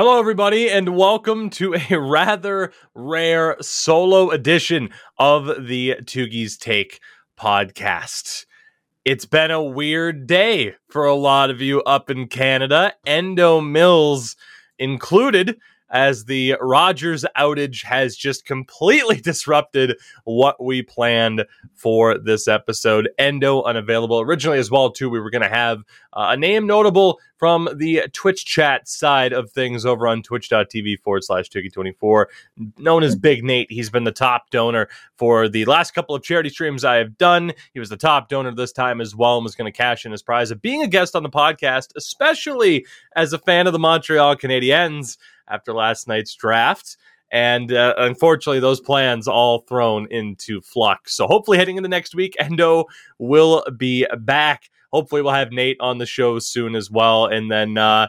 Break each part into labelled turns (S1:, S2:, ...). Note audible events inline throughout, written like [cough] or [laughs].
S1: Hello, everybody, and welcome to a [laughs] rather rare solo edition of the Tougies Take podcast. It's been a weird day for a lot of you up in Canada, Endo Mills included as the Rogers outage has just completely [laughs] disrupted what we planned for this episode. Endo unavailable originally as well too. We were going to have uh, a name notable from the Twitch chat side of things over on twitch.tv forward slash Tougie24, known as Big Nate. He's been the top donor for the last couple of charity streams I have done. He was the top donor this time as well and was going to cash in his prize of being a guest on the podcast, especially as a fan of the Montreal Canadiens after last night's draft. And uh, unfortunately, those plans all thrown into flux. So hopefully, heading into next week, Endo will be back. Hopefully, we'll have Nate on the show soon as well. And then uh,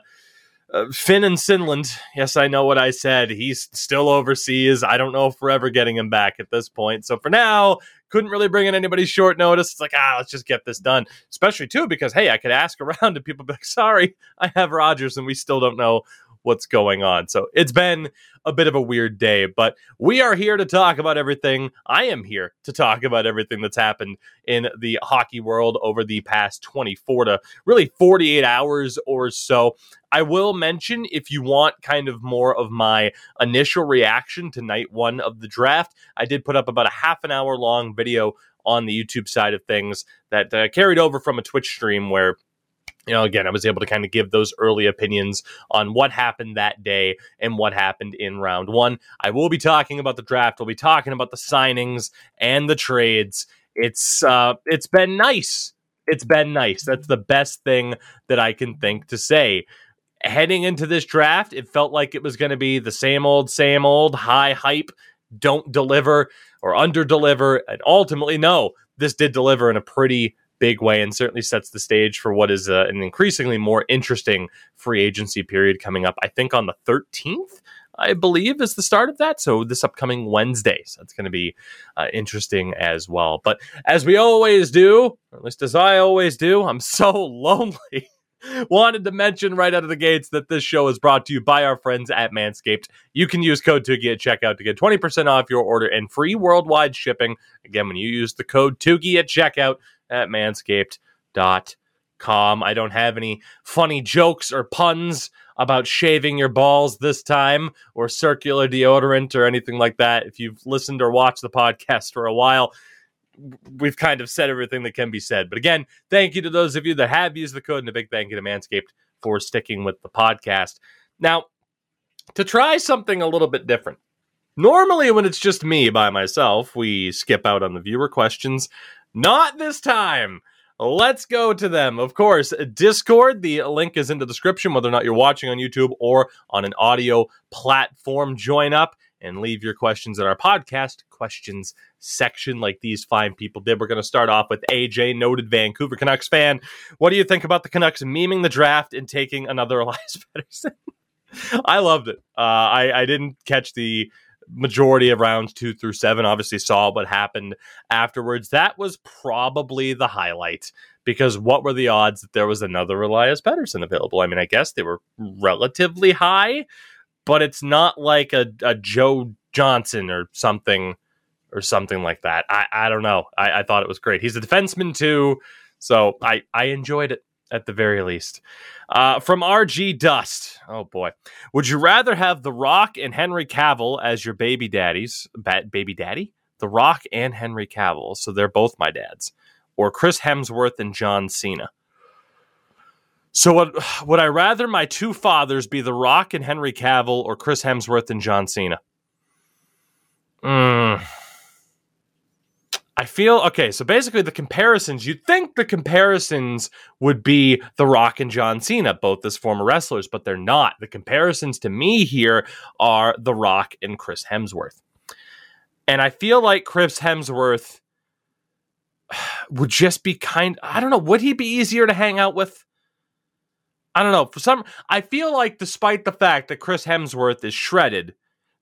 S1: uh, Finn and Sinland. Yes, I know what I said. He's still overseas. I don't know if we're ever getting him back at this point. So for now, couldn't really bring in anybody short notice. It's like, ah, let's just get this done. Especially too, because hey, I could ask [laughs] around and people be like, sorry, I have Rogers and we still don't know what's going on. So it's been a bit of a weird day, but we are here to talk about everything. I am here to talk about everything that's happened in the hockey world over the past 24 to really 48 hours or so. I will mention if you want kind of more of my initial reaction to night one of the draft, I did put up about a half an hour long video on the YouTube side of things that uh, carried over from a Twitch stream where you know, again, I was able to kind of give those early opinions on what happened that day and what happened in round one. I will be talking about the draft. We'll be talking about the signings and the trades. It's uh, it's been nice. It's been nice. That's the best thing that I can think to say. Heading into this draft, it felt like it was going to be the same old, same old, high hype, don't deliver or under deliver. And ultimately, no, this did deliver in a pretty big way and certainly sets the stage for what is uh, an increasingly more interesting free agency period coming up. I think on the 13th. I believe is the start of that. So this upcoming Wednesday, so it's going to be uh, interesting as well. But as we always do, at least as I always do, I'm so [laughs] lonely. Wanted to mention right out of the gates that this show is brought to you by our friends at Manscaped. You can use code Tougie at checkout to get 20% off your order and free worldwide shipping. Again, when you use the code Tougie at checkout, at manscaped.com. I don't have any funny jokes or puns about shaving your balls this time or circular deodorant or anything like that. If you've listened or watched the podcast for a while, we've kind of said everything that can be said. But again, thank you to those of you that have used the code and a big thank you to Manscaped for sticking with the podcast. Now, to try something a little bit different. Normally, when it's just me by myself, we skip out on the viewer questions. Not this time. Let's go to them. Of course, Discord. The link is in the description, whether or not you're watching on YouTube or on an audio platform. Join up and leave your questions in our podcast questions section, like these fine people did. We're going to start off with AJ, noted Vancouver Canucks fan. What do you think about the Canucks memeing the draft and taking another [laughs] Elias Pettersson? I loved it. Uh, I, I didn't catch the majority of rounds two through seven. Obviously, saw what happened afterwards. That was probably the highlight because what were the odds that there was another Elias Pettersson available? I mean, I guess they were relatively high, but it's not like a, a Joe Johnson or something or something like that. I, I don't know. I, I thought it was great. He's a defenseman too, so I, I enjoyed it at the very least. Uh, from RG Dust. Oh boy. Would you rather have The Rock and Henry Cavill as your baby daddies? Ba- baby daddy? The Rock and Henry Cavill. So they're both my dads. Or Chris Hemsworth and John Cena. So would, would I rather my two fathers be The Rock and Henry Cavill or Chris Hemsworth and John Cena? Hmm. I feel okay. So basically, the comparisons you'd think the comparisons would be The Rock and John Cena, both as former wrestlers, but they're not. The comparisons to me here are The Rock and Chris Hemsworth. And I feel like Chris Hemsworth [sighs] would just be kind I don't know, would he be easier to hang out with? I don't know. For some I feel like despite the fact that Chris Hemsworth is shredded,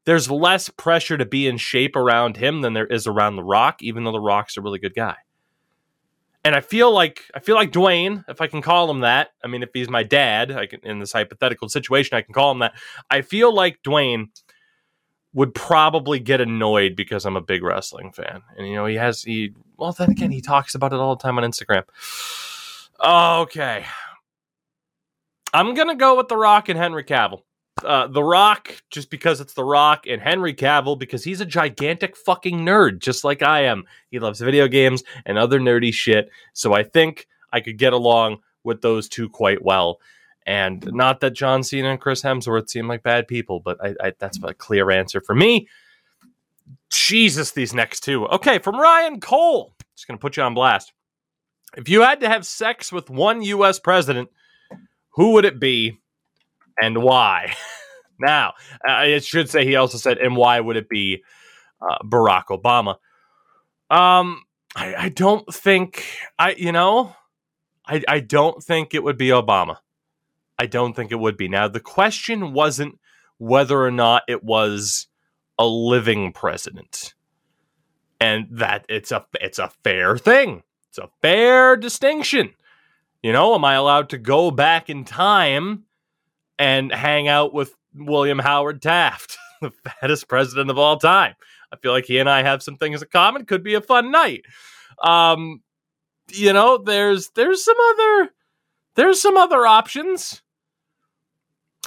S1: there's less pressure to be in shape around him than there is around The Rock, even though The Rock's a really good guy. and I feel like I feel like Dwayne, if I can call him that. I mean, if he's my dad, I can, in this hypothetical situation, I can call him that. I feel like Dwayne would probably get annoyed because I'm a big wrestling fan, and you know he has he. Well, then again, he talks about it all the time on Instagram. Okay, I'm gonna go with The Rock and Henry Cavill. Uh, the Rock, just because it's The Rock, and Henry Cavill because he's a gigantic fucking nerd, just like I am. He loves video games and other nerdy shit. So I think I could get along with those two quite well. And not that John Cena and Chris Hemsworth seem like bad people, but I, I, that's a clear answer for me. Jesus, these next two. Okay, from Ryan Cole. Just going to put you on blast. If you had to have sex with one U.S. president, who would it be and why? [laughs] now, uh, it should say he also said, and why would it be uh, Barack Obama? Um, I, I don't think I, you know, I, I don't think it would be Obama. I don't think it would be. Now, the question wasn't whether or not it was a living president, and that it's a it's a fair thing. It's a fair distinction. You know, am I allowed to go back in time and hang out with William Howard Taft, [laughs] the fattest president of all time. I feel like he and I have some things in common. Could be a fun night. Um, you know, there's there's some other there's some other options.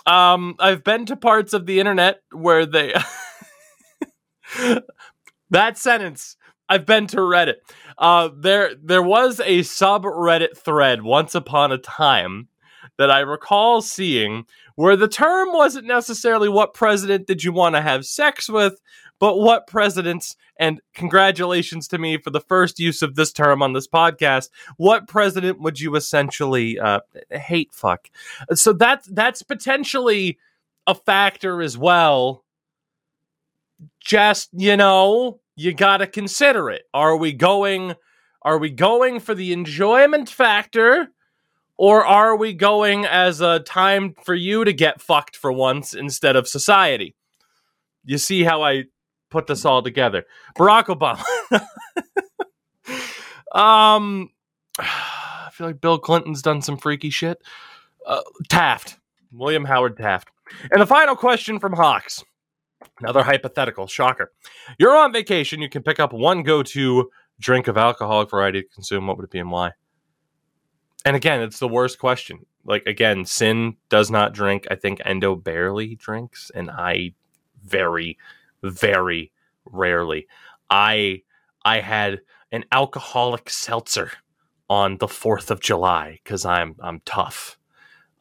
S1: Um, I've been to parts of the internet where they [laughs] that sentence. I've been to Reddit. Uh, there there was a subreddit thread once upon a time that I recall seeing where the term wasn't necessarily what president did you want to have sex with, but what presidents, and congratulations to me for the first use of this term on this podcast, what president would you essentially uh, hate fuck? So that, that's potentially a factor as well. Just, you know, you got to consider it. Are we going are we going for the enjoyment factor or are we going as a time for you to get fucked for once instead of society? You see how I put this all together. Barack Obama. [laughs] um, [sighs] I feel like Bill Clinton's done some freaky shit. Uh, Taft, William Howard Taft. And the final question from Hawks. Another hypothetical, shocker. You're on vacation. You can pick up one go to drink of alcoholic variety to consume. What would it be and why? And again, it's the worst question. Like again, Sin does not drink. I think Endo barely drinks, and I very, very rarely. I I had an alcoholic seltzer on the Fourth of July because I'm I'm tough.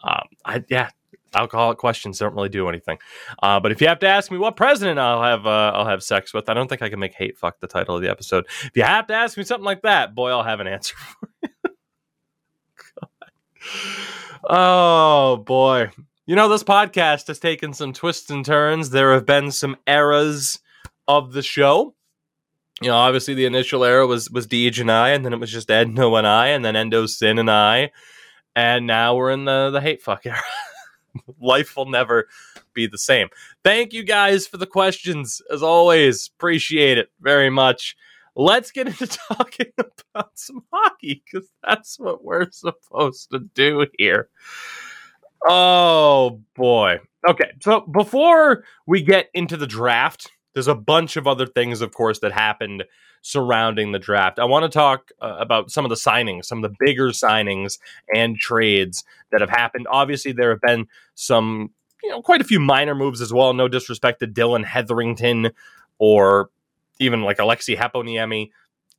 S1: Um, I yeah, alcoholic questions don't really do anything. Uh, but if you have to ask me what president I'll have uh, I'll have sex with, I don't think I can make hate fuck the title of the episode. If you have to ask me something like that, boy, I'll have an answer [laughs] for you oh boy. You know, this podcast has taken some twists and turns. There have been some eras of the show. You know, obviously the initial era was was Deej and I, and then it was just Endo and I, and then Endo Sin and I, and now we're in the the hate fuck era. [laughs] Life will never be the same. Thank you guys for the questions. As always, appreciate it very much let's get into [laughs] talking about some hockey because that's what we're supposed to do here. Oh boy. Okay, so before we get into the draft, there's a bunch of other things, of course, that happened surrounding the draft. I want to talk uh, about some of the signings, some of the bigger signings and trades that have happened. Obviously, there have been some, you know, quite a few minor moves as well. No disrespect to Dylan Hetherington or even like Alexi Heponiemi,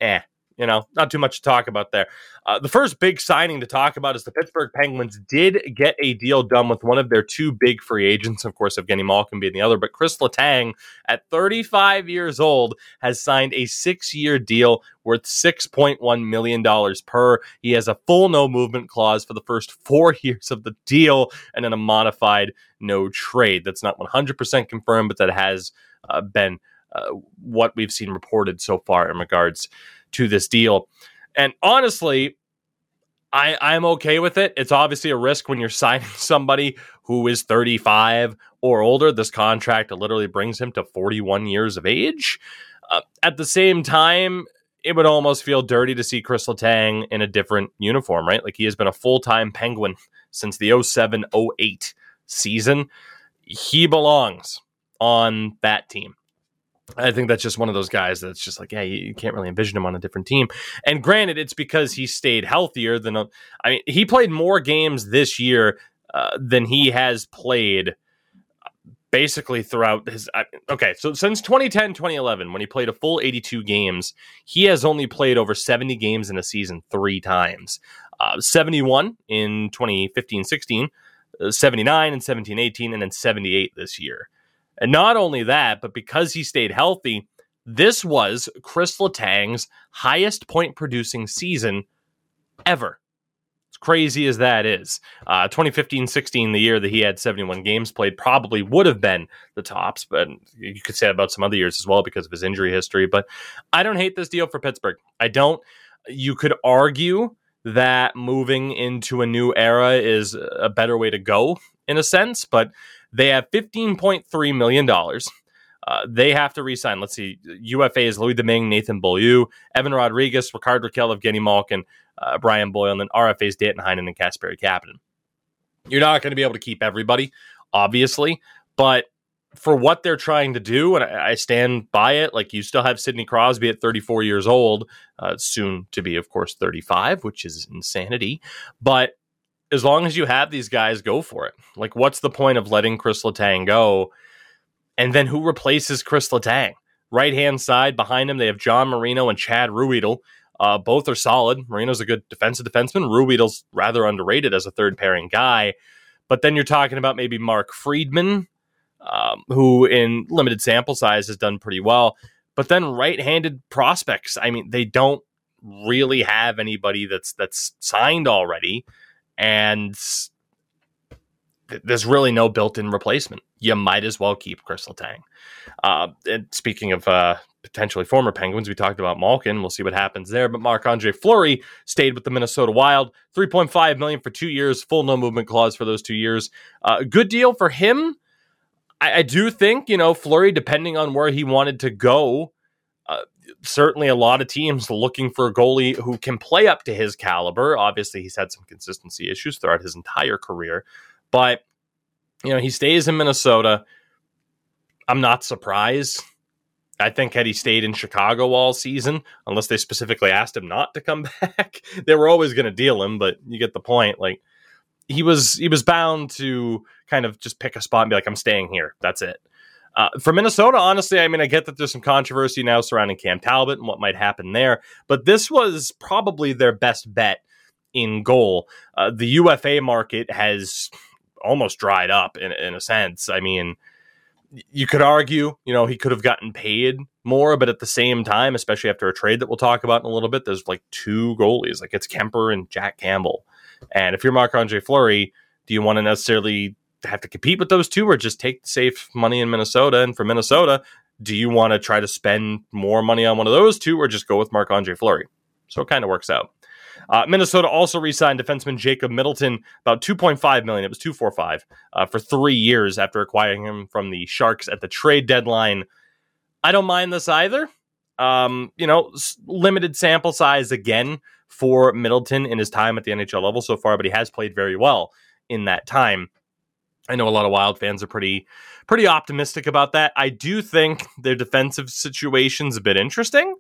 S1: eh, you know, not too much to talk about there. Uh, the first big signing to talk about is the Pittsburgh Penguins did get a deal done with one of their two big free agents, of course, Evgeny Malkin being the other, but Chris Letang, at 35 years old, has signed a six-year deal worth $6.1 million per. He has a full no movement clause for the first four [laughs] years of the deal and then a modified no trade. That's not 100% confirmed, but that has uh, been uh, what we've seen reported so far in regards to this deal. And honestly, I, I'm okay with it. It's obviously a risk when you're [laughs] signing somebody who is 35 or older. This contract literally brings him to 41 years of age. Uh, at the same time, it would almost feel dirty to see Chris Letang in a different uniform, right? Like he has been a full time Penguin since the 07 08 season. He belongs on that team. I think that's just one of those guys that's just like, yeah, you, can't really envision him on a different team. And granted, it's because he stayed healthier than, I mean, he played more games this year uh, than he has played basically throughout his. Okay, so since 2010, 2011, when he played a full 82 games, he has only played over 70 games in a season three times. Uh, 71 in 2015 16, uh, 79 in 17 18, and then 78 this year. And not only that, but because he stayed healthy, this was Chris Letang's highest point producing season ever. As crazy as that is. Uh, 2015 16, the year that he had 71 games played, probably would have been the tops, but you could say about some other years as well because of his injury history. But I don't hate this deal for Pittsburgh. I don't. You could argue that moving into a new era is a better way to go in a sense, but they have $15.3 million. Uh, they have to resign. Let's see. UFA is Louis Domingue, Nathan Beaulieu, Evan Rodrigues, Rickard Rakell, Evgeny Malkin, uh, Brian Boyle, and then RFA is Danton Heinen and Kasperi Kapanen. You're not going to be able to keep everybody, obviously, but for what they're trying to do, and I, I, stand by it. Like you still have Sidney Crosby at 34 years old, uh, soon to be, of course, 35, which is insanity. But as long as you have these guys, go for it. Like, what's the point of letting Chris Letang go? And then who replaces Chris Letang? Right hand side behind him, they have John Marino and Chad Ruhwedel. Uh, both are solid. Marino's a good defensive defenseman. Ruhwedel's rather underrated as a third pairing guy. But then you're talking about maybe Mark Friedman, um, who in limited sample size has done pretty well. But then right-handed prospects, I mean, they don't really have anybody that's that's signed already and there's really no built-in replacement. You might as well keep Chris Letang. Uh, and speaking of uh, potentially former Penguins, we talked about Malkin. We'll see what happens there. But Marc Andre Fleury stayed with the Minnesota Wild, three point five million for two years, full no movement clause for those two years. Uh, good deal for him. I, I, do think you know Fleury, depending on where he wanted to go, uh, certainly a lot of teams looking for a goalie who can play up to his caliber. Obviously, he's had some consistency issues throughout his entire career, but you know, he stays in Minnesota. I'm not surprised. I think had he stayed in Chicago all season, unless they specifically asked him not to come [laughs] back, they were always going to deal him. But you get the point. Like he was, he was bound to kind of just pick a spot and be like, "I'm staying here. That's it." Uh, for Minnesota, honestly, I mean, I get that there's some controversy now surrounding Cam Talbot and what might happen there, but this was probably their best bet in goal. Uh, the UFA market has almost dried up in, in a sense. I mean, you could argue, you know, he could have gotten paid more, but at the same time, especially after a trade that we'll talk about in a little bit, there's like two goalies, like it's Kuemper and Jack Campbell. And if you're Marc Andre Fleury, do you want to necessarily have to compete with those two or just take the safe money in Minnesota? And for Minnesota, do you want to try to spend more money on one of those two or just go with Marc Andre Fleury? So it kind of works out. Uh, Minnesota also re-signed defenseman Jacob Middleton about 2.5 million. It was 245 uh, for three years after acquiring him from the Sharks at the trade deadline. I don't mind this either. Um, you know, limited sample size again for Middleton in his time at the NHL level so far, but he has played very well in that time. I know a lot of Wild fans are pretty pretty optimistic about that. I do think their defensive situation's a bit interesting.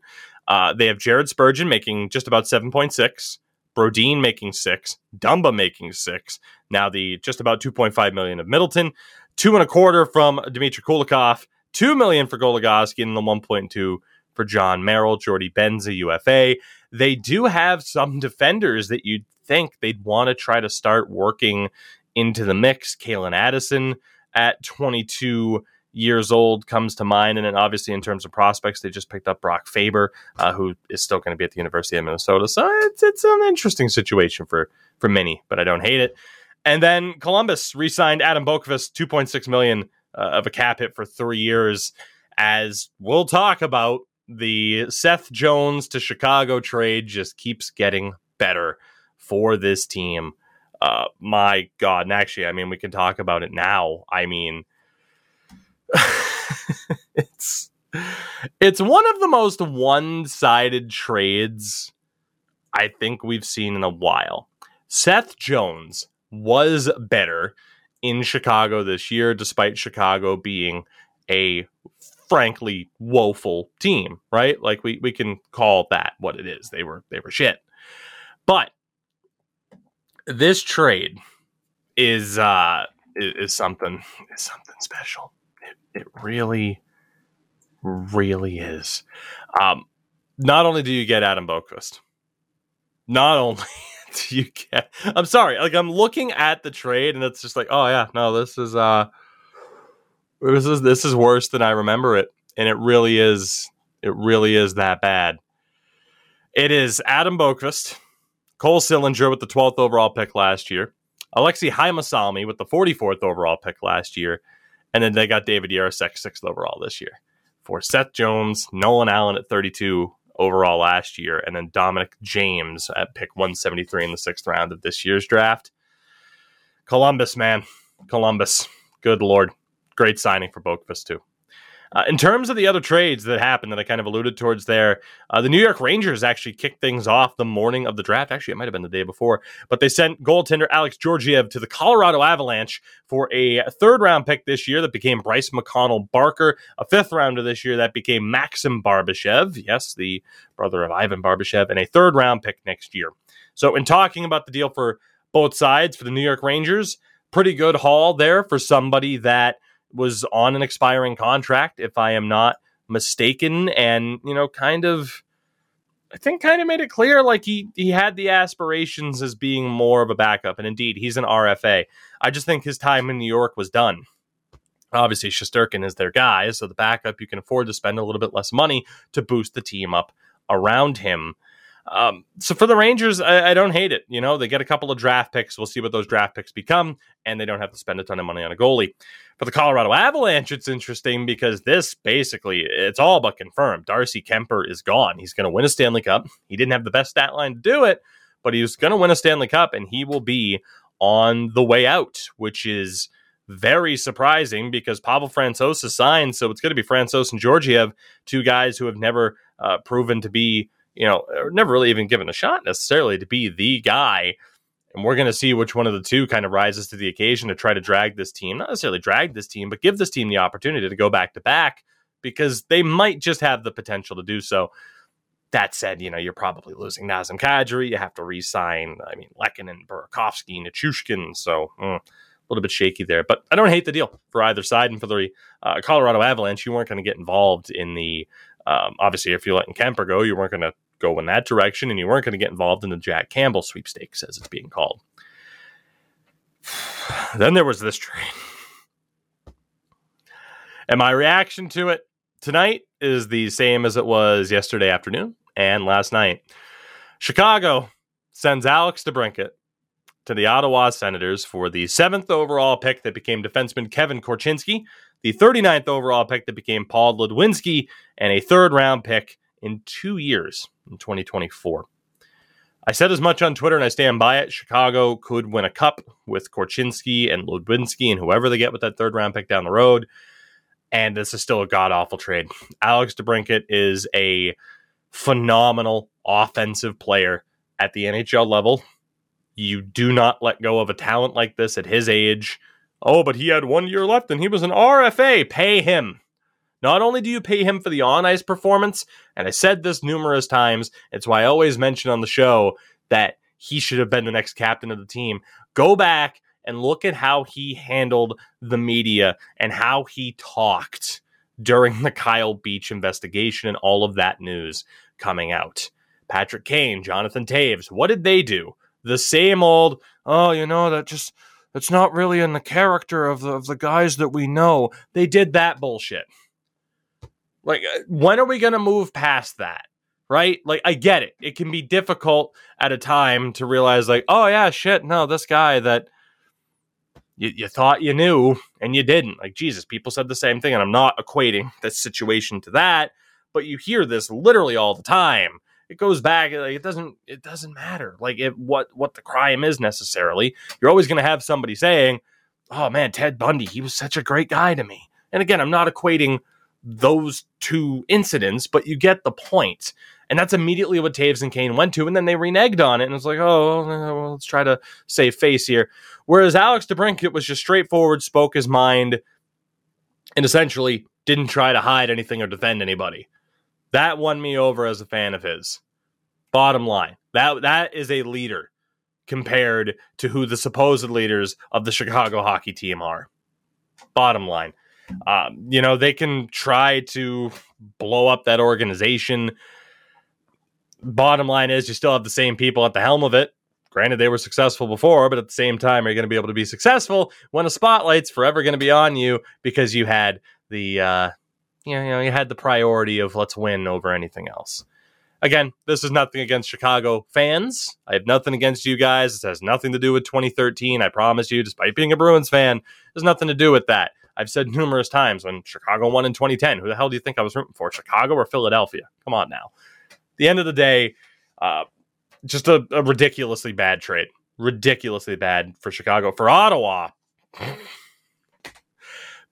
S1: Uh, they have Jared Spurgeon making just about 7.6, Brodin making six, Dumba making six. Now the just about 2.5 million of Middleton, two and a quarter from Dmitry Kulikov, two million for Goligoski, and the 1.2 for John Merrill, Jordie Benza, UFA. They do have some defenders that you'd think they'd want to try to start working into the mix. Calen Addison at 22 years old comes to mind. And then obviously, in terms of prospects, they just picked up Brock Faber, uh, who is still going to be at the University of Minnesota. So it's, it's an interesting situation for, for many, but I don't hate it. And then Columbus re signed Adam Boqvist, 2.6 million uh, of a cap hit for three years. As we'll talk about, the Seth Jones to Chicago trade just keeps getting better for this team uh, my God. And actually, I mean, we can talk about it now. I mean, [laughs] it's it's one of the most one-sided trades I think we've seen in a while. Seth Jones was better in Chicago this year, despite Chicago being a frankly woeful team, right? Like we we can call that what it is. They were they were shit. But this trade is uh is, is something is something special. It, it really really is. Um not only do you get Adam Boqvist, not only [laughs] do you get I'm sorry, like I'm looking at the trade and it's just like, oh yeah, no, this is uh this is this is worse than I remember it. And it really is it really is that bad. It is Adam Boqvist, Cole Sillinger with the 12th overall pick last year, Alexi Heimosalmi with the 44th overall pick last year, and then they got David Jiricek, sixth overall this year. For Seth Jones, Nolan Allan at 32, overall last year, and then Dominic James at pick 173 in the sixth round of this year's draft. Columbus, man. Columbus. Good Lord. Great signing for Boqvist, too. Uh, in terms of the other trades that happened that I kind of alluded towards there, uh, the New York Rangers actually kicked things off the morning of the draft. Actually, it might have been the day before, but they sent goaltender Alex Georgiev to the Colorado Avalanche for a third round pick this year that became Bryce McConnell Barker, a fifth rounder this year that became Maxim Barbashev, yes, the brother of Ivan Barbashev, and a third round pick next year. So, in talking about the deal for both sides for the New York Rangers, pretty good haul there for somebody that was on an expiring contract, if I am not mistaken, and you know, kind of. I think kind of made it clear like he he had the aspirations as being more of a backup, and indeed he's an RFA. I just think his time in New York was done. Obviously, Shesterkin is their guy, so the backup you can afford to spend a little bit less money to boost the team up around him. Um, so for the Rangers, I, I, don't hate it. You know, they get a couple of draft picks. We'll see what those draft picks become, and they don't have to spend a ton of money on a goalie. For the Colorado Avalanche, it's interesting because this basically it's all but confirmed. Darcy Kuemper is gone. He's going to win a Stanley Cup. He didn't have the best stat line to do it, but he's going to win a Stanley Cup, and he will be on the way out, which is very surprising because Pavel Francouz is signed, so it's going to be Francouz and Georgiev, two guys who have never uh, proven to be you know, never really even given a shot necessarily to be the guy. And we're going to see which one of the two kind of rises to the occasion to try to drag this team, not necessarily drag this team, but give this team the opportunity to go back to back because they might just have the potential to do so. That said, you know, you're probably losing Nazem Kadri. You have to re sign, I mean, Lehkonen, Burakovsky, Nichushkin. So, mm, a little bit shaky there. But I don't hate the deal for either side. And for the uh, Colorado Avalanche, you weren't going to get involved in the um, obviously, if you're letting Kuemper go, you weren't going to go in that direction, and you weren't going to get involved in the Jack Campbell sweepstakes, as it's being called. [sighs] then there was this trade. And my reaction to it tonight is the same as it was yesterday afternoon and last night. Chicago sends Alex DeBrincat to the Ottawa Senators for the seventh overall pick that became defenseman Kevin Korchinski the 39th overall pick that became Paul Ludwinski, and a third round pick in two years in 2024. I said as much on Twitter and I stand by it. Chicago could win a cup with Korchinski and Ludwinski and whoever they get with that third round pick down the road. And this is still a god awful trade. Alex DeBrincat is a phenomenal offensive player at the NHL level. You do not let go of a talent like this at his age. Oh, but he had one year left and he was an RFA. Pay him. Not only do you pay him for the on ice performance, and I said this numerous times, it's why I always mention on the show that he should have been the next captain of the team. Go back and look at how he handled the media and how he talked during the Kyle Beach investigation and all of that news coming out. Patrick Kane, Jonathan Toews, what did they do? The same old, oh, you know, that just it's not really in the character of the, of the guys that we know. They did that bullshit. Like, uh, when are we going to move past that? Right? Like, I get it. It can be difficult at a time to realize, like, oh, yeah, shit, no, this guy that you, you thought you knew and you didn't. Like, Jesus, people said the same thing. And I'm not equating this situation to that, but you hear this literally all the time it goes back like it doesn't it doesn't matter like it, what what the crime is necessarily you're always going to have somebody saying oh man ted bundy he was such a great guy to me and again i'm not equating those two incidents, but you get the point. And that's immediately what Toews and Kane went to. And then they reneged on it. And it's like, oh, well, let's try to save face here. Whereas Alex DeBrincat was just straightforward, spoke his mind, and essentially didn't try to hide anything or defend anybody. That won me over as a fan of his. Bottom line, that that is a leader compared to who the supposed leaders of the Chicago hockey team are. Bottom line, um, you know, they can try to blow up that organization. Bottom line is, you still have the same people at the helm of it. Granted, they were successful before, but at the same time, are you going to be able to be successful when a spotlight's forever going to be on you because you had the, uh, you know, you know, you had the priority of let's win over anything else. Again, this is nothing against Chicago fans. I have nothing against you guys. This has nothing to do with 2013. I promise you, despite being a Bruins fan, there's nothing to do with that. I've said numerous times when Chicago won in 2010, who the hell do you think I was rooting for? Chicago or Philadelphia? Come on now. At the end of the day, uh, just a, a ridiculously bad trade. Ridiculously bad for Chicago. For Ottawa,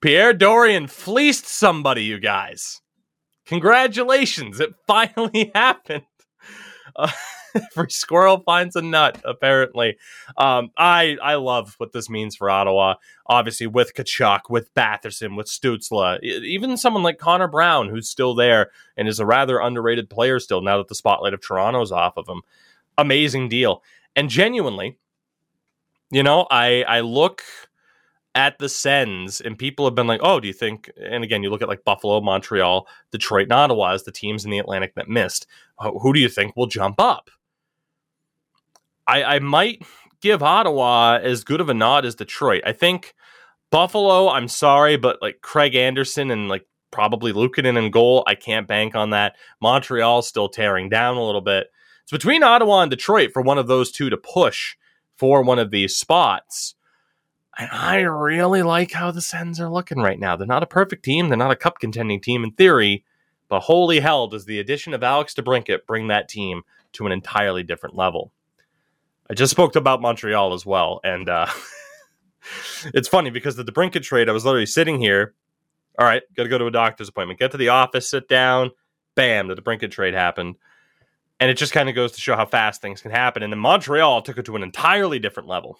S1: Pierre Dorion fleeced somebody, you guys. Congratulations, it [laughs] finally happened. Uh, [laughs] every squirrel finds a nut, apparently. Um, I I love what this means for Ottawa. Obviously, with Tkachuk, with Batherson, with Stützle, even someone like Connor Brown, who's still there and is a rather underrated player still now that the spotlight of Toronto's off of him. Amazing deal. And genuinely, you know, I I look at the Sens, and people have been like, "Oh, do you think?" And again, you look at like Buffalo, Montreal, Detroit, and Ottawa as the teams in the Atlantic that missed. Uh, who do you think will jump up? I, I might give Ottawa as good of a nod as Detroit. I think Buffalo. I'm sorry, but like Craig Anderson and like probably Luukkonen in goal. I can't bank on that. Montreal still tearing down a little bit. It's between Ottawa and Detroit for one of those two to push for one of these spots. And I really like how the Sens are looking right now. They're not a perfect team. They're not a cup contending team in theory, but holy hell, does the addition of Alex DeBrincat bring that team to an entirely different level? I just spoke about Montreal as well, and uh, [laughs] it's funny because the DeBrincat trade, I was literally sitting here. All right, got to go to a doctor's appointment. Get to the office, sit down. Bam, the DeBrincat trade happened, and it just kind of goes to show how fast things can happen. And then Montreal took it to an entirely different level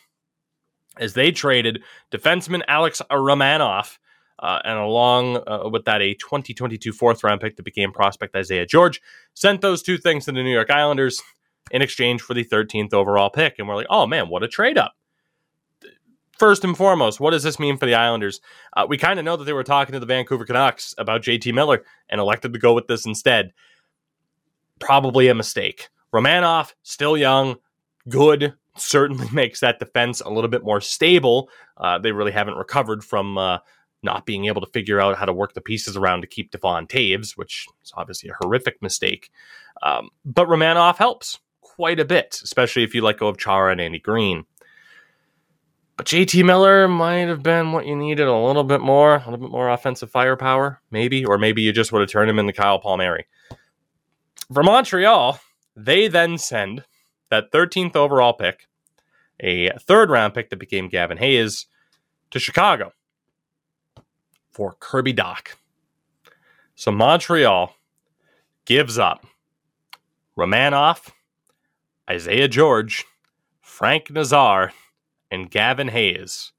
S1: as they traded defenseman Alex Romanov. Uh, and along uh, with that, a 2022 fourth round pick that became prospect Isaiah George sent those two things to the New York Islanders in exchange for the 13th overall pick. And we're like, oh man, what a trade up. First and foremost, what does this mean for the Islanders? Uh, we kind of know that they were talking to the Vancouver Canucks about JT Miller and elected to go with this instead. Probably a mistake. Romanov, still young, good, certainly [laughs] makes that defense a little bit more stable. Uh, they really haven't recovered from uh, not being able to figure out how to work the pieces around to keep Devon Toews, which is obviously a horrific mistake. Um, but Romanov helps quite a bit, especially if you let go of Chara and Andy Greene. But JT Miller might have been what you needed a little bit more, a little bit more offensive firepower, maybe, or maybe you just would have turned him into Kyle Palmieri. For Montreal, they then send that 13th overall pick a third round pick that became Gavin Hayes to Chicago for Kirby Dach. So Montreal gives up Romanov, Isaiah George, Frank Nazar, and Gavin Hayes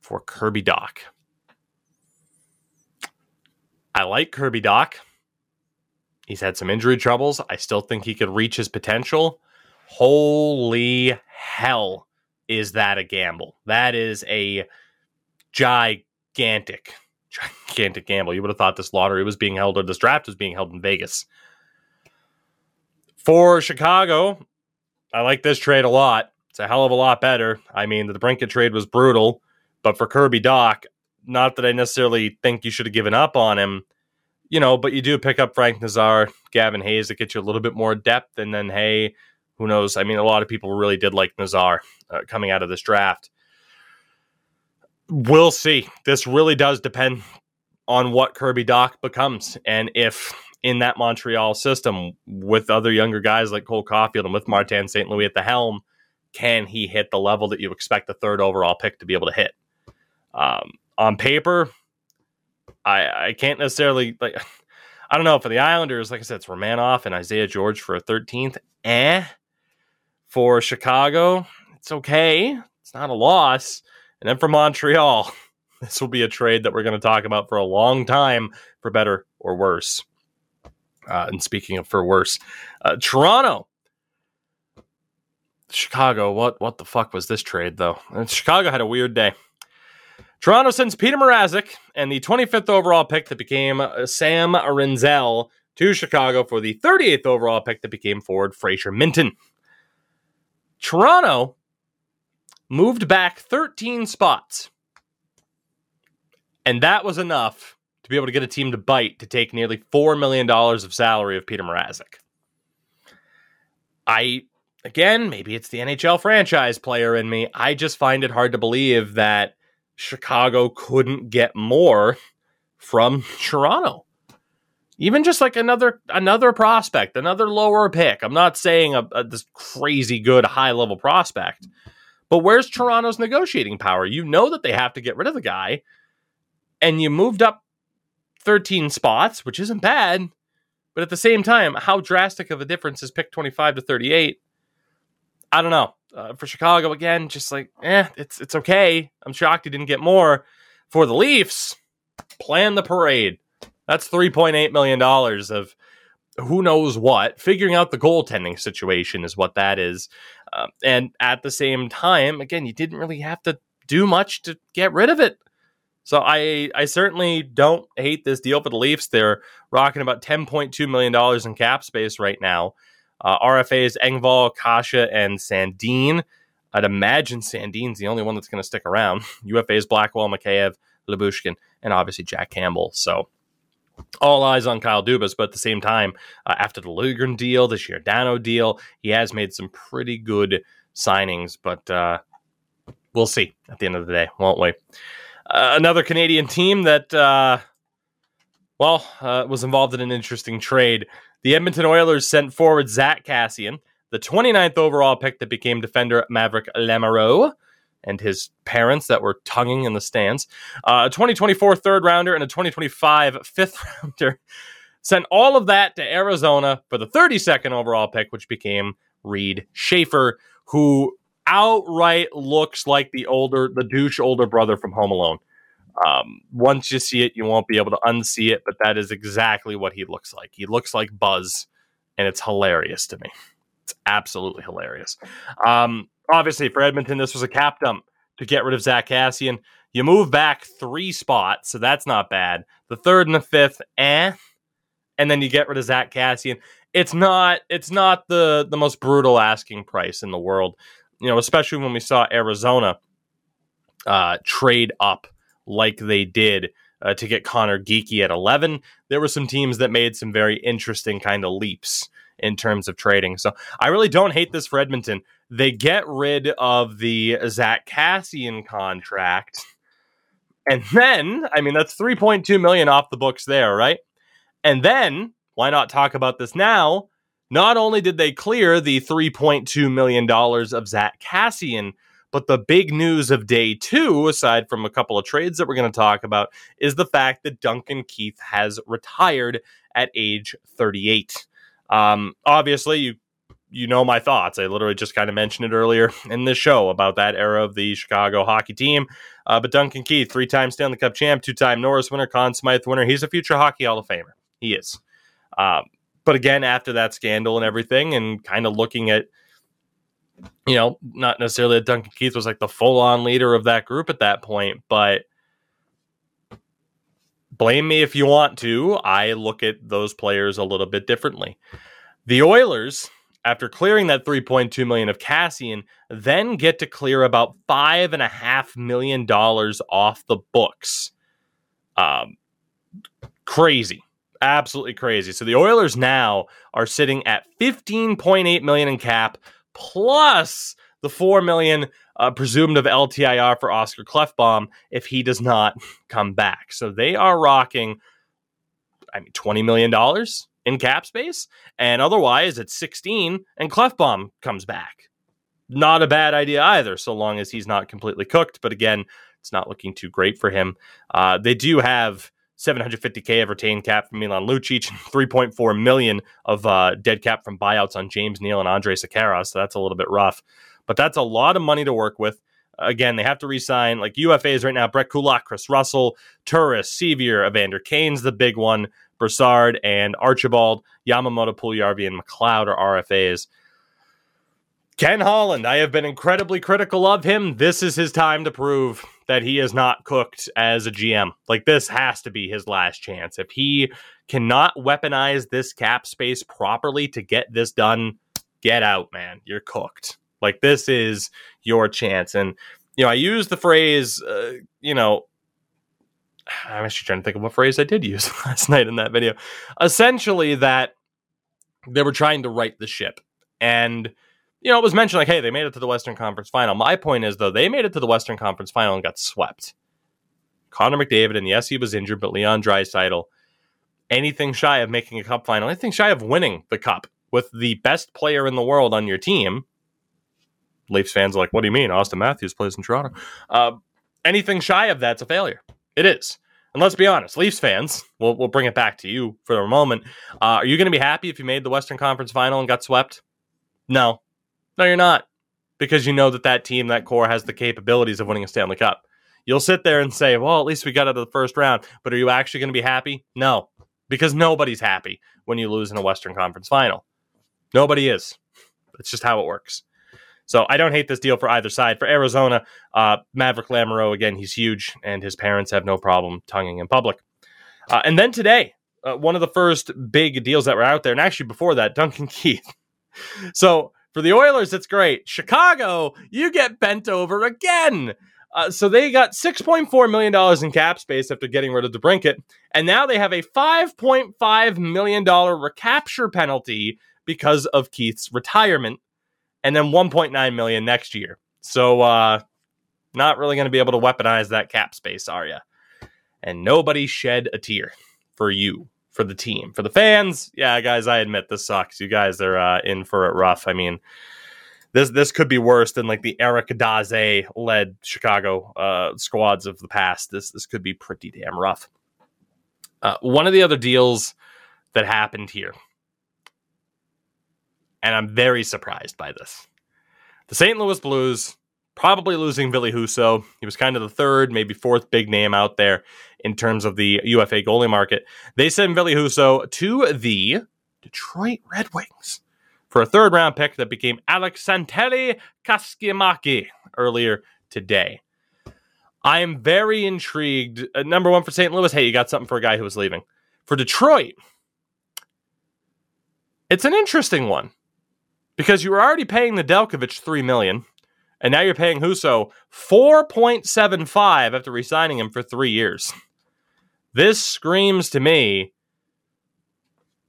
S1: for Kirby Dach. I like Kirby Dach. He's had some injury troubles. I still think he could reach his potential. Holy hell is that a gamble? That is a gigantic, [laughs] gigantic gamble. You would have thought this lottery was being held or this draft was being held in Vegas. For Chicago, I like this trade a lot. It's a hell of a lot better. I mean, the Brinket trade was brutal, but for Kirby Dach, not that I necessarily think you should have given up on him, you know, but you do pick up Frank Nazar, Gavin Hayes to get you a little bit more depth, and then hey, who knows? I mean, a lot of people really did like Nazar uh, coming out of this draft. We'll see. This really does depend on what Kirby Dach becomes. And if in that Montreal system with other younger guys like Cole Caufield and with Martin St. Louis at the helm, can he hit the level that you expect the third overall pick to be able to hit? Um, on paper, I I can't necessarily like. [sighs] I don't know for the Islanders. Like I said, it's Romanov and Isaiah George for a 13th. Eh. For Chicago, it's okay. It's not a loss. And then for Montreal, [laughs] this will be a trade that we're going to talk about for a long time, for better or worse. Uh, and speaking of for worse, uh, Toronto, Chicago. What what the fuck was this trade though? And Chicago had a weird day. Toronto sends Peter Mrazek and the 25th overall pick that became uh, Sam Rinzel to Chicago for the 38th overall pick that became forward Fraser Minten. Toronto moved back 13 spots. And that was enough to be able to get a team to bite to take nearly $4 million of salary of Peter Mrazek. I, again, maybe it's the NHL franchise player in me. I just find it hard to believe that Chicago couldn't get more from [laughs] Toronto. Even just like another another prospect, another lower pick. I'm not saying a, a this crazy good high level prospect, but where's Toronto's negotiating power? You know that they have to get rid of the guy, and you moved up 13 spots, which isn't bad. But at the same time, how drastic of a difference is pick 25 to 38? I don't know uh, for Chicago again, just like eh, it's it's okay. I'm shocked he didn't get more. For the Leafs, plan the parade. That's three point eight million dollars of who knows what. Figuring out the goaltending situation is what that is. Uh, and at the same time, again, you didn't really have to do much to get rid of it. So I I certainly don't hate this deal for the Leafs. They're rocking about ten point two million dollars in cap space right now. Uh, RFA's Engvall, Kase, and Sandin. I'd imagine Sandin's the only one that's going to stick around. [laughs] UFA's Blackwell, Mikheyev, Lyubushkin, and obviously Jack Campbell. So all eyes on Kyle Dubas, but at the same time, uh, after the Liljegren deal, the Giordano deal, he has made some pretty good signings, but uh, we'll see at the end of the day, won't we? Uh, another Canadian team that, uh, well, uh, was involved in an interesting trade. The Edmonton Oilers sent forward Zack Kassian, the 29th overall pick that became defender Maverick Lamoureux, and his parents that were tonguing in the stands. Uh, a 2024 third rounder and a 2025 fifth [laughs] rounder. Sent all of that to Arizona for the 32nd overall pick, which became Reid Schaefer, who outright looks like the older, the douche older brother from Home Alone. Um, once you see it, you won't be able to unsee it, but that is exactly what he looks like. He looks like Buzz, and it's hilarious to me. It's absolutely hilarious. Um, obviously, for Edmonton, this was a cap dump to get rid of Zach Kassian. You move back three spots, so that's not bad. The third and the fifth, eh, and then you get rid of Zach Kassian. It's not. It's not the the most brutal asking price in the world. You know, especially when we saw Arizona uh, trade up like they did uh, to get Conor Geekie at 11. There were some teams that made some very interesting kind of leaps in terms of trading. So I really don't hate this for Edmonton. They get rid of the Zack Kassian contract. And then, I mean, that's 3.2 million off the books there, right? And then, why not talk about this now? Not only did they clear the $3.2 million of Zack Kassian, but the big news of day two, aside from a couple of trades that we're going to talk about, is the fact that Duncan Keith has retired at age 38. Um, obviously, you you know my thoughts. I literally just kind of mentioned it earlier in this show about that era of the Chicago hockey team. Uh, but Duncan Keith, three time Stanley Cup champ, two time Norris winner, Conn Smythe winner, he's a future Hockey Hall of Famer. He is. Um, but again, after that scandal and everything, and kind of looking at you know, not necessarily that Duncan Keith was like the full on leader of that group at that point, but blame me if you want to. I look at those players a little bit differently. The Oilers, after clearing that 3.2 million of Kassian, then get to clear about five and a half million dollars off the books. Um, crazy absolutely crazy. So the Oilers now are sitting at 15.8 million in cap, plus the four million uh, presumed of LTIR for Oscar Klefbom if he does not [laughs] come back. So they are rocking, I mean, twenty million dollars in cap space, and otherwise it's sixteen, and Klefbom comes back. Not a bad idea either, so long as he's not completely cooked. But again, it's not looking too great for him. Uh, they do have 750k of retained cap from Milan Lucic, [laughs] 3.4 million of uh, dead cap from buyouts on James Neal and Andre Sekera. So that's a little bit rough, but that's a lot of money to work with. Again, they have to resign like UFAs right now. Brett Kulak, Kris Russell, Turris, Sevier, Evander Kane's the big one. Brassard and Archibald, Yamamoto, Puljujarvi, and McLeod are RFAs. Ken Holland, I have been incredibly critical of him. This is his time to prove that he is not cooked as a GM. Like, this has to be his last chance. If he cannot weaponize this cap space properly to get this done, get out, man. You're cooked. Like, this is your chance. And, you know, I use the phrase, uh, you know, I'm actually trying to think of what phrase I did use [laughs] last night in that video. Essentially, that they were trying to right the ship. And you know, it was mentioned like, hey, they made it to the Western Conference final. My point is, though, they made it to the Western Conference final and got swept. Connor McDavid, and yes, he was injured, but Leon Draisaitl, anything shy of making a cup final, anything shy of winning the cup with the best player in the world on your team. Leafs fans are like, what do you mean? Auston Matthews plays in Toronto. Uh, anything shy of that's a failure. It is. And let's be honest, Leafs fans, we'll, we'll bring it back to you for a moment. Uh, are you going to be happy if you made the Western Conference final and got swept? No, no, you're not. Because you know that that team, that core has the capabilities of winning a Stanley Cup. You'll sit there and say, well, at least we got out of the first round. But are you actually going to be happy? No, because nobody's happy when you lose in a Western Conference final. Nobody is. It's just how it works. So I don't hate this deal for either side. For Arizona, uh, Maverick Lamoureux, again, he's huge, and his parents have no problem tonguing in public. Uh, and then today, uh, one of the first big deals that were out there, and actually before that, Duncan [laughs] Keith. so for the Oilers, it's great. Chicago, you get bent over again. Uh, so they got $6.4 million in cap space after getting rid of DeBrincat. And now they have a $5.5 million recapture penalty because of Keith's retirement. And then 1.9 million next year. So uh, not really going to be able to weaponize that cap space, are you? And nobody shed a tear for you for the team. For the fans, yeah, guys, I admit this sucks. You guys are uh, in for it rough. I mean, this this could be worse than like the Eric Daze led Chicago uh, squads of the past. This this could be pretty damn rough. Uh, one of the other deals that happened here, and I'm very surprised by this. The St. Louis Blues probably losing Ville Husso. He was kind of the third, maybe fourth big name out there in terms of the UFA goalie market. They send Ville Husso to the Detroit Red Wings for a third round pick that became Aleksanteri Kaskimaki earlier today. I am very intrigued. Uh, number one for St. Louis, hey, you got something for a guy who was leaving. For Detroit, it's an interesting one because you were already paying the Nedeljkovic three million and now you're paying Husso 4.75 after resigning him for three years. This screams to me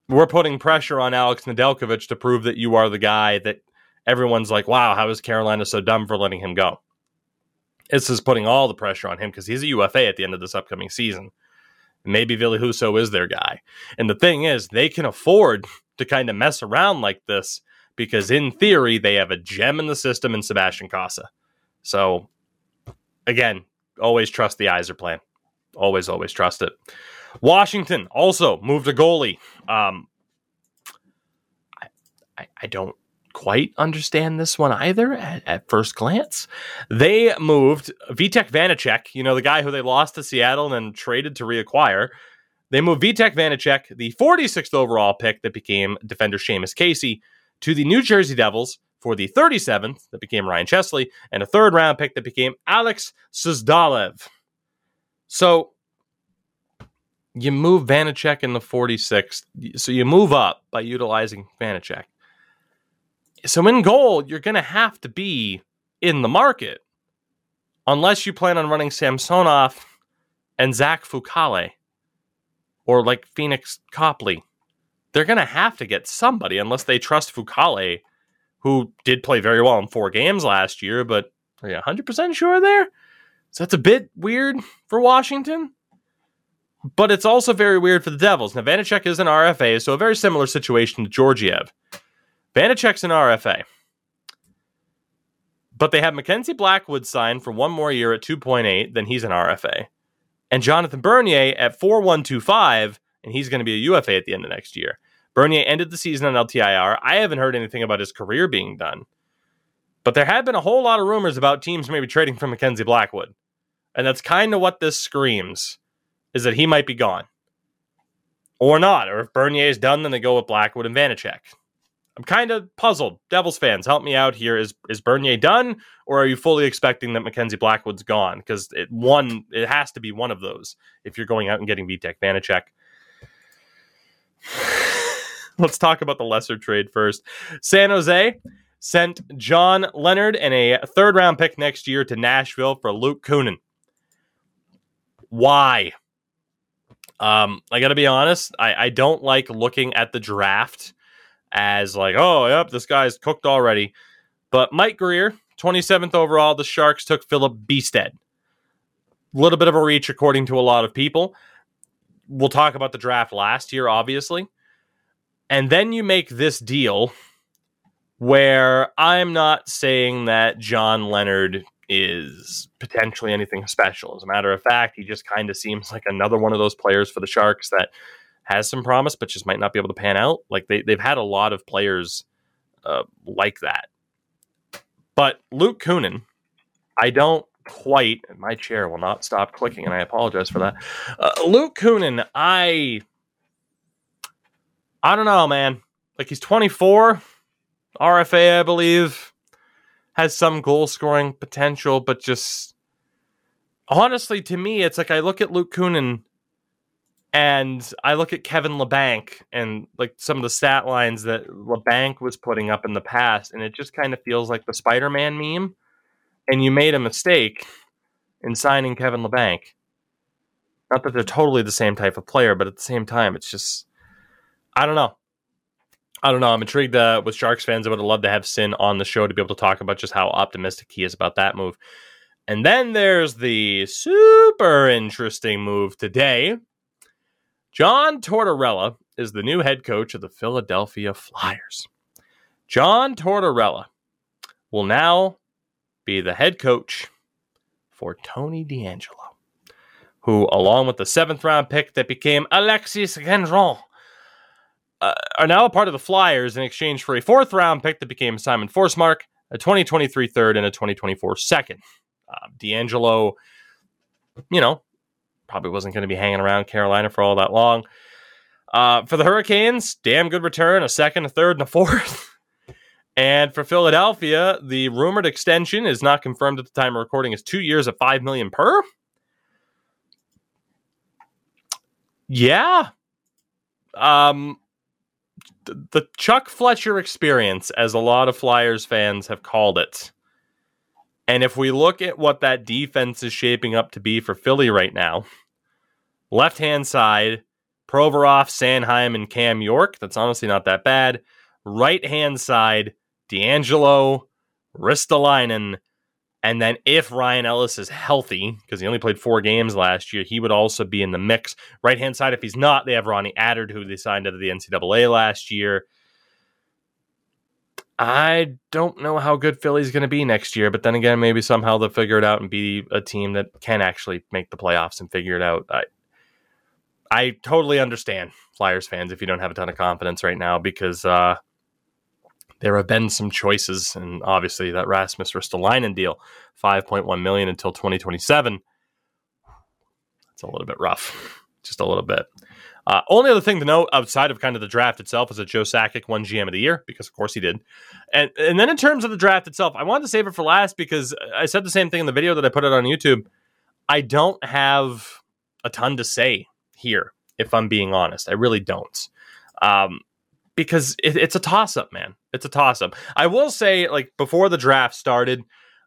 S1: we're putting pressure on Alex Nedeljkovic to prove that you are the guy that everyone's like, wow, how is Carolina so dumb for letting him go? This is putting all the pressure on him because he's a UFA at the end of this upcoming season. Maybe Ville Husso is their guy. And the thing is, they can afford to kind of mess around like this because in theory they have a gem in the system in Sebastian Cossa. So again, always trust the Yzer plan. Always, always trust it. Washington also moved a goalie. Um, I, I, I don't quite understand this one either at, at, first glance. They moved Vitek Vanecek, you know, the guy who they lost to Seattle and then traded to reacquire. They moved Vitek Vanecek, the 46th overall pick that became defender Seamus Casey, to the New Jersey Devils for the 37th that became Ryan Chesley and a third round pick that became Alex Suzdalev. So you move Vanecek in the 46th. So you move up by utilizing Vanecek. So in goal, you're going to have to be in the market unless you plan on running Samsonov and Zach Fucale or like Phoenix Copley they're going to have to get somebody unless they trust Fucale, who did play very well in four games last year. But are you 100% sure there? So that's a bit weird for Washington. But it's also very weird for the Devils. Now, Vanecek is an RFA, so a very similar situation to Georgiev. Vanecek's an RFA. But they have Mackenzie Blackwood signed for one more year at 2.8, then he's an RFA. and Jonathan Bernier at 4125, and he's going to be a UFA at the end of next year. Bernier ended the season on LTIR. I haven't heard anything about his career being done. But there have been a whole lot of rumors about teams maybe trading for Mackenzie Blackwood. And that's kind of what this screams is that he might be gone. Or not. Or if Bernier is done, then they go with Blackwood and Vanecek. I'm kind of puzzled. Devils fans, help me out here. Is is Bernier done, or are you fully expecting that Mackenzie Blackwood's gone? Because it one, it has to be one of those if you're going out and getting Vitek Vanecek. [laughs] Let's talk about the lesser trade first. San Jose sent John Leonard and a third round pick next year to Nashville for Luke Kunin. Why? Um, I got to be honest. I, I don't like looking at the draft as like, oh, yep, this guy's cooked already. But Mike Grier, 27th overall, the Sharks took Filip Bystedt. A little bit of a reach, according to a lot of people. We'll talk about the draft last year, obviously. And then you make this deal where I'm not saying that John Leonard is potentially anything special. As a matter of fact, he just kind of seems like another one of those players for the Sharks that has some promise, but just might not be able to pan out. Like they, they've had a lot of players uh, like that. But Luke Kunin, I don't quite, my chair will not stop clicking, and I apologize for that. Uh, Luke Kunin, I, I don't know, man. Like he's 24, RFA, I believe, has some goal scoring potential, but just honestly, to me, it's like I look at Luke Kunin and I look at Kevin Labanc and like some of the stat lines that Labanc was putting up in the past, and it just kind of feels like the Spider Man meme. And you made a mistake in signing Kevin Labanc. Not that they're totally the same type of player, but at the same time, it's just I don't know. I don't know. I'm intrigued uh, with Sharks fans. I would love to have Cyn on the show to be able to talk about just how optimistic he is about that move. And then there's the super interesting move today John Tortorella is the new head coach of the Philadelphia Flyers. John Tortorella will now be the head coach for Tony DeAngelo, who, along with the seventh round pick that became Alexis Gendron, uh, are now a part of the Flyers in exchange for a fourth round pick that became Simon Forsmark, a 2023 third, and a 2024 second. Uh, DeAngelo, you know, probably wasn't going to be hanging around Carolina for all that long. Uh, for the Hurricanes, damn good return, a second, a third, and a fourth. [laughs] and for Philadelphia, the rumored extension is not confirmed at the time of recording. Is two years at five million per. Yeah. Um, the Chuck Fletcher experience, as a lot of Flyers fans have called it. And if we look at what that defense is shaping up to be for Philly right now, left hand side, Provorov, Sanheim, and Cam York. That's honestly not that bad. Right hand side, DeAngelo, Ristolainen, and then if Ryan Ellis is healthy, because he only played four games last year, he would also be in the mix. Right hand side, if he's not, they have Ronnie Attard, who they signed out of the NCAA last year. I don't know how good Philly's going to be next year, but then again, maybe somehow they'll figure it out and be a team that can actually make the playoffs and figure it out. I, I totally understand Flyers fans if you don't have a ton of confidence right now because uh, there have been some choices, and obviously that Rasmus Ristolainen deal, five point one million until twenty twenty seven. It's a little bit rough, [laughs] just a little bit. Uh, only other thing to note outside of kind of the draft itself is that Joe Sakic won GM of the year because, of course, he did. And and then in terms of the draft itself, I wanted to save it for last because I said the same thing in the video that I put it on YouTube. I don't have a ton to say here, if I'm being honest. I really don't. Um, because it, it's a toss up, man. It's a toss up. I will say, like, before the draft started,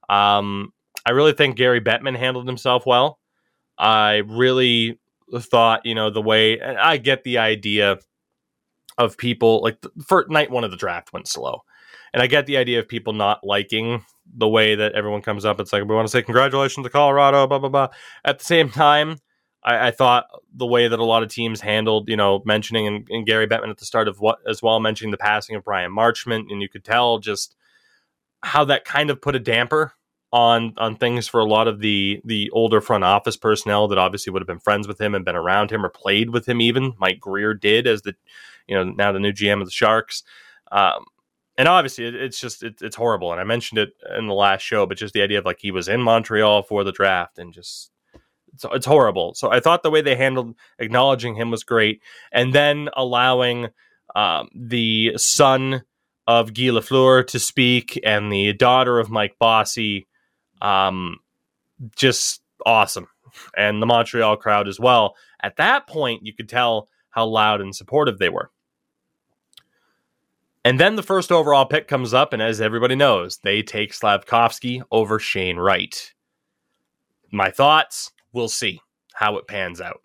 S1: um, I really think Gary Bettman handled himself well. I really thought, you know, the way and I get the idea of people like for night one of the draft went slow. And I get the idea of people not liking the way that everyone comes up. It's like, we want to say congratulations to Colorado, blah, blah, blah. At the same time, I, I thought the way that a lot of teams handled, you know, mentioning and, and, Gary Bettman at the start of what as well, mentioning the passing of Bryan Marchment, and you could tell just how that kind of put a damper on on things for a lot of the the older front office personnel that obviously would have been friends with him and been around him or played with him. Even Mike Grier did as the you know now the new GM of the Sharks. Um, and obviously it, it's just it, it's horrible and i mentioned it in the last show but just the idea of like he was in montreal for the draft and just it's, it's horrible. So i thought the way they handled acknowledging him was great and then allowing um, the son of guy lafleur to speak and the daughter of mike bossy um, just awesome. And the montreal crowd as well. At that point you could tell how loud and supportive they were. And then the first overall pick comes up, and as everybody knows, they take Slavkovsky over Shane Wright. My thoughts, we'll see how it pans out.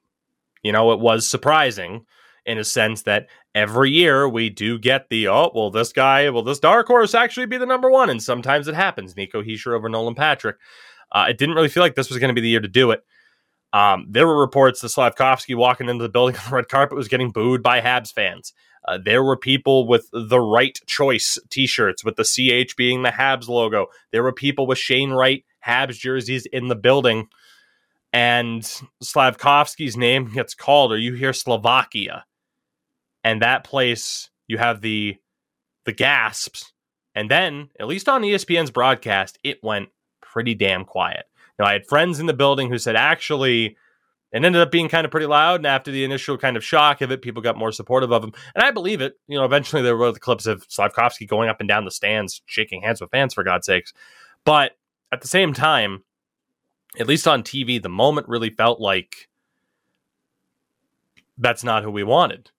S1: You know, it was surprising in a sense that every year we do get the, oh, well, this guy, will this dark horse actually be the number one? And sometimes it happens. Nico Hischier over Nolan Patrick. Uh, it didn't really feel like this was going to be the year to do it. Um, there were reports that Slavkovsky walking into the building [laughs] on the red carpet was getting booed by Habs fans. Uh, there were people with the right choice t-shirts with the CH being the Habs logo. There were people with Shane Wright Habs jerseys in the building. And Slavkovsky's name gets called, or you hear Slovakia. And that place, you have the the gasps. And then, at least on ESPN's broadcast, it went pretty damn quiet. Now, I had friends in the building who said, actually, It ended up being kind of pretty loud. And after the initial kind of shock of it, people got more supportive of him. And I believe it. You know, eventually there were the clips of Slavkovsky going up and down the stands, shaking hands with fans, for God's sakes. But at the same time, at least on TV, the moment really felt like that's not who we wanted.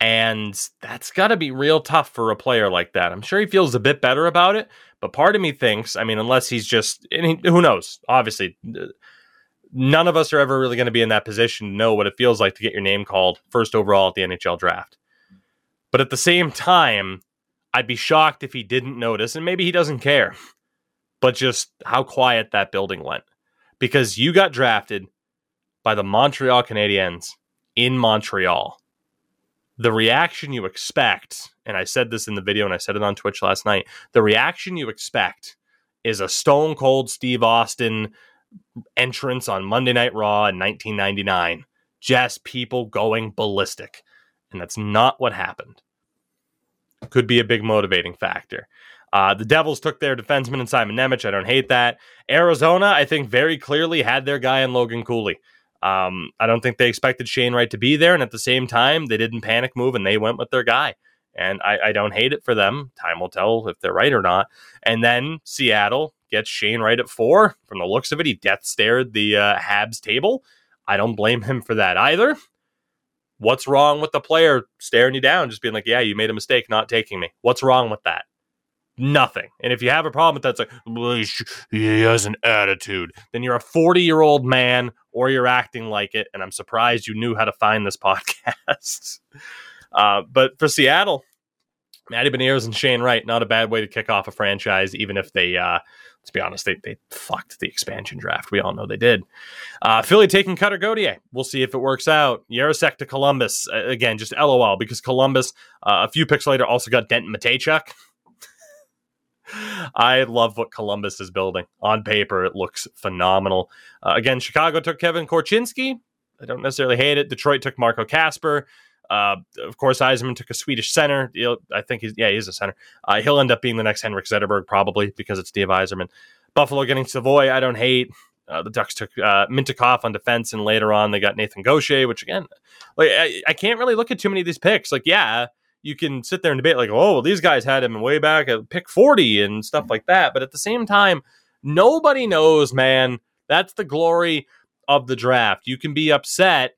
S1: And that's got to be real tough for a player like that. I'm sure he feels a bit better about it, but part of me thinks, I mean, unless he's just, he, who knows? Obviously, uh, none of us are ever really going to be in that position to know what it feels like to get your name called first overall at the NHL draft. But at the same time, I'd be shocked if he didn't notice, and maybe he doesn't care, but just how quiet that building went. Because you got drafted by the Montreal Canadiens in Montreal. The reaction you expect, and I said this in the video and I said it on Twitch last night, the reaction you expect is a stone cold Steve Austin entrance on Monday Night Raw in 1999. Just people going ballistic. And that's not what happened. Could be a big motivating factor. Uh, the Devils took their defenseman in Simon Nemec. I don't hate that. Arizona, I think, very clearly had their guy in Logan Cooley. Um, I don't think they expected Shane Wright to be there. And at the same time, they didn't panic move and they went with their guy. And I, I don't hate it for them. Time will tell if they're right or not. And then Seattle gets Shane Wright at four. From the looks of it, he death stared the uh, Habs table. I don't blame him for that either. What's wrong with the player staring you down, just being like, yeah, you made a mistake not taking me? What's wrong with that? Nothing. And if you have a problem with that, it's like, he has an attitude. Then you're a 40 year old man or you're acting like it. And I'm surprised you knew how to find this [laughs] podcast. Uh, but for Seattle, Matty Beniers and Shane Wright, not a bad way to kick off a franchise, even if they uh, let's be honest, they, they fucked the expansion draft. We all know they did. Uh, Philly taking Cutter Gauthier. We'll see if it works out. Jiricek to Columbus. Again, just LOL because Columbus, uh, a few picks later, also got Denton Mateychuk. I love what Columbus is building. On paper, it looks phenomenal. Uh, again, Chicago took Kevin Korchinski. I don't necessarily hate it. Detroit took Marco Kasper. Uh, of course, Yzerman took a Swedish center. I think he's yeah, he's a center. Uh, he'll end up being the next Henrik Zetterberg probably because it's Steve Yzerman. Buffalo getting Savoie. I don't hate. Uh, the Ducks took uh, on defense, and later on they got Nathan Gaucher, which again, like I, I, can't really look at too many of these picks. Like, yeah, you can sit there and debate like, oh, well, these guys had him way back at pick forty and stuff like that. But at the same time, nobody knows, man. That's the glory of the draft. You can be upset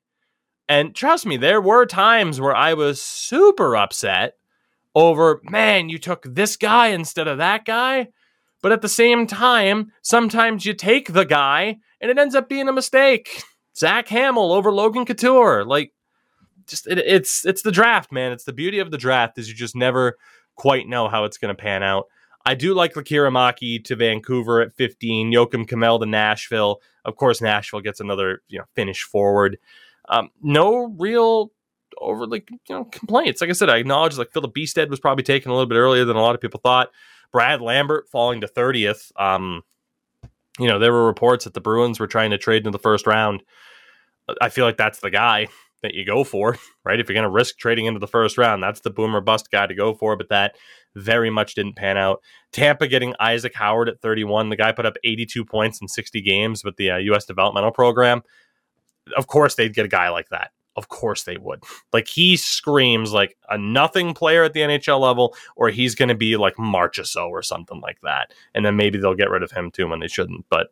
S1: and trust me, there were times where I was super upset over, man, you took this guy instead of that guy. But at the same time, sometimes you take the guy and it ends up being a mistake. Zach Hamill over Logan Couture. Like, just it, it's it's the draft, man. It's the beauty of the draft is you just never quite know how it's going to pan out. I do like Lekkerimaki to Vancouver at 15, Joakim Kemell to Nashville. Of course, Nashville gets another you know Finnish forward. Um, no real overly you know complaints. Like I said, I acknowledge like Filip Bystedt was probably taken a little bit earlier than a lot of people thought. Brad Lambert falling to 30th. Um, you know, there were reports that the Bruins were trying to trade in the first round. I feel like that's the guy that you go for, right? If you're going to risk trading into the first round, that's the boomer bust guy to go for. But that very much didn't pan out. Tampa getting Isaac Howard at 31. The guy put up 82 points in 60 games with the uh, U.S. developmental program. Of course, they'd get a guy like that. Of course they would. Like he screams like a nothing player at the NHL level, or he's going to be like Marchessault or something like that. And then maybe they'll get rid of him too when they shouldn't. But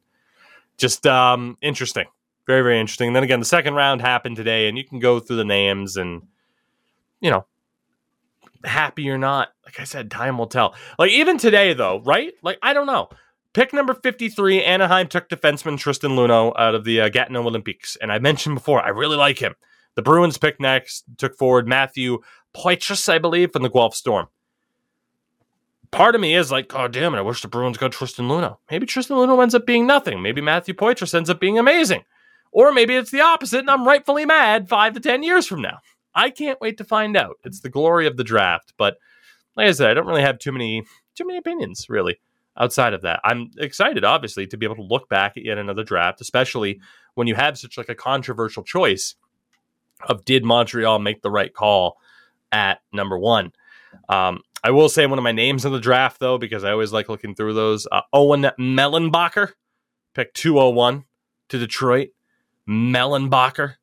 S1: just um, interesting, very very interesting. And then again, the second round happened today, and you can go through the names and you know happy or not. Like I said, time will tell. Like even today, though, right? Like I don't know. Pick number 53, Anaheim took defenseman Tristan Luneau out of the uh, Gatineau Olympics. And I mentioned before, I really like him. The Bruins pick next, took forward Matthew Poitras, I believe, from the Guelph Storm. Part of me is like, God damn it, I wish the Bruins got Tristan Luneau. Maybe Tristan Luneau ends up being nothing. Maybe Matthew Poitras ends up being amazing. Or maybe it's the opposite and I'm rightfully mad five to 10 years from now. I can't wait to find out. It's the glory of the draft. But like I said, I don't really have too many too many opinions, really, outside of that. I'm excited, obviously, to be able to look back at yet another draft, especially when you have such like a controversial choice of did Montreal make the right call at number one. Um, I will say one of my names in the draft, though, because I always like looking through those. Uh, Owen Mellenbacher, pick 201 to Detroit. Mellenbacher,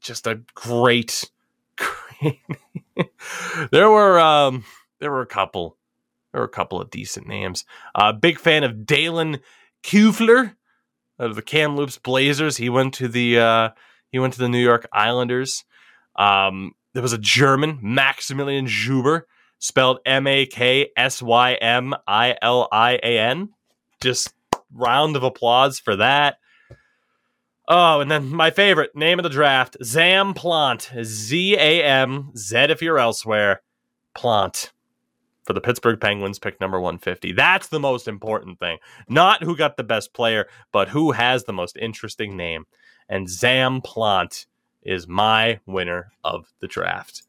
S1: just a great, great. [laughs] there were um, there were a couple, there were a couple of decent names. Uh, big fan of Dalen Kufler of the Kamloops Blazers. He went to the uh, he went to the New York Islanders. Um, there was a German, Maksymilian Szuber, spelled M A K S Y M I L I A N. Just round of applause for that. Oh, and then my favorite name of the draft, Zam Plant. Z A M Z if you're elsewhere. Plant for the Pittsburgh Penguins, pick number 150. That's the most important thing. Not who got the best player, but who has the most interesting name. And Zam Plant is my winner of the draft.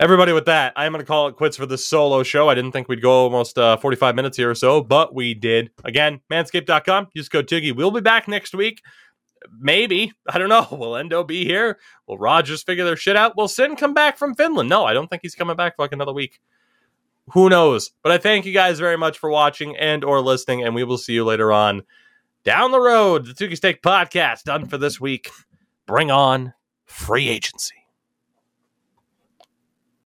S1: Everybody, with that, I'm going to call it quits for this solo show. I didn't think we'd go almost uh, 45 minutes here or so, but we did. Again, manscaped.com. Use code Tougie. We'll be back next week. Maybe. I don't know. [laughs] Will Endo be here? Will Rogers figure their shit out? Will Cyn come back from Finland? No, I don't think he's coming back for like another week. Who knows? But I thank you guys very much for watching and or listening, and we will see you later on down the road. The Tougie's Take Podcast done for this week. Bring on free agency.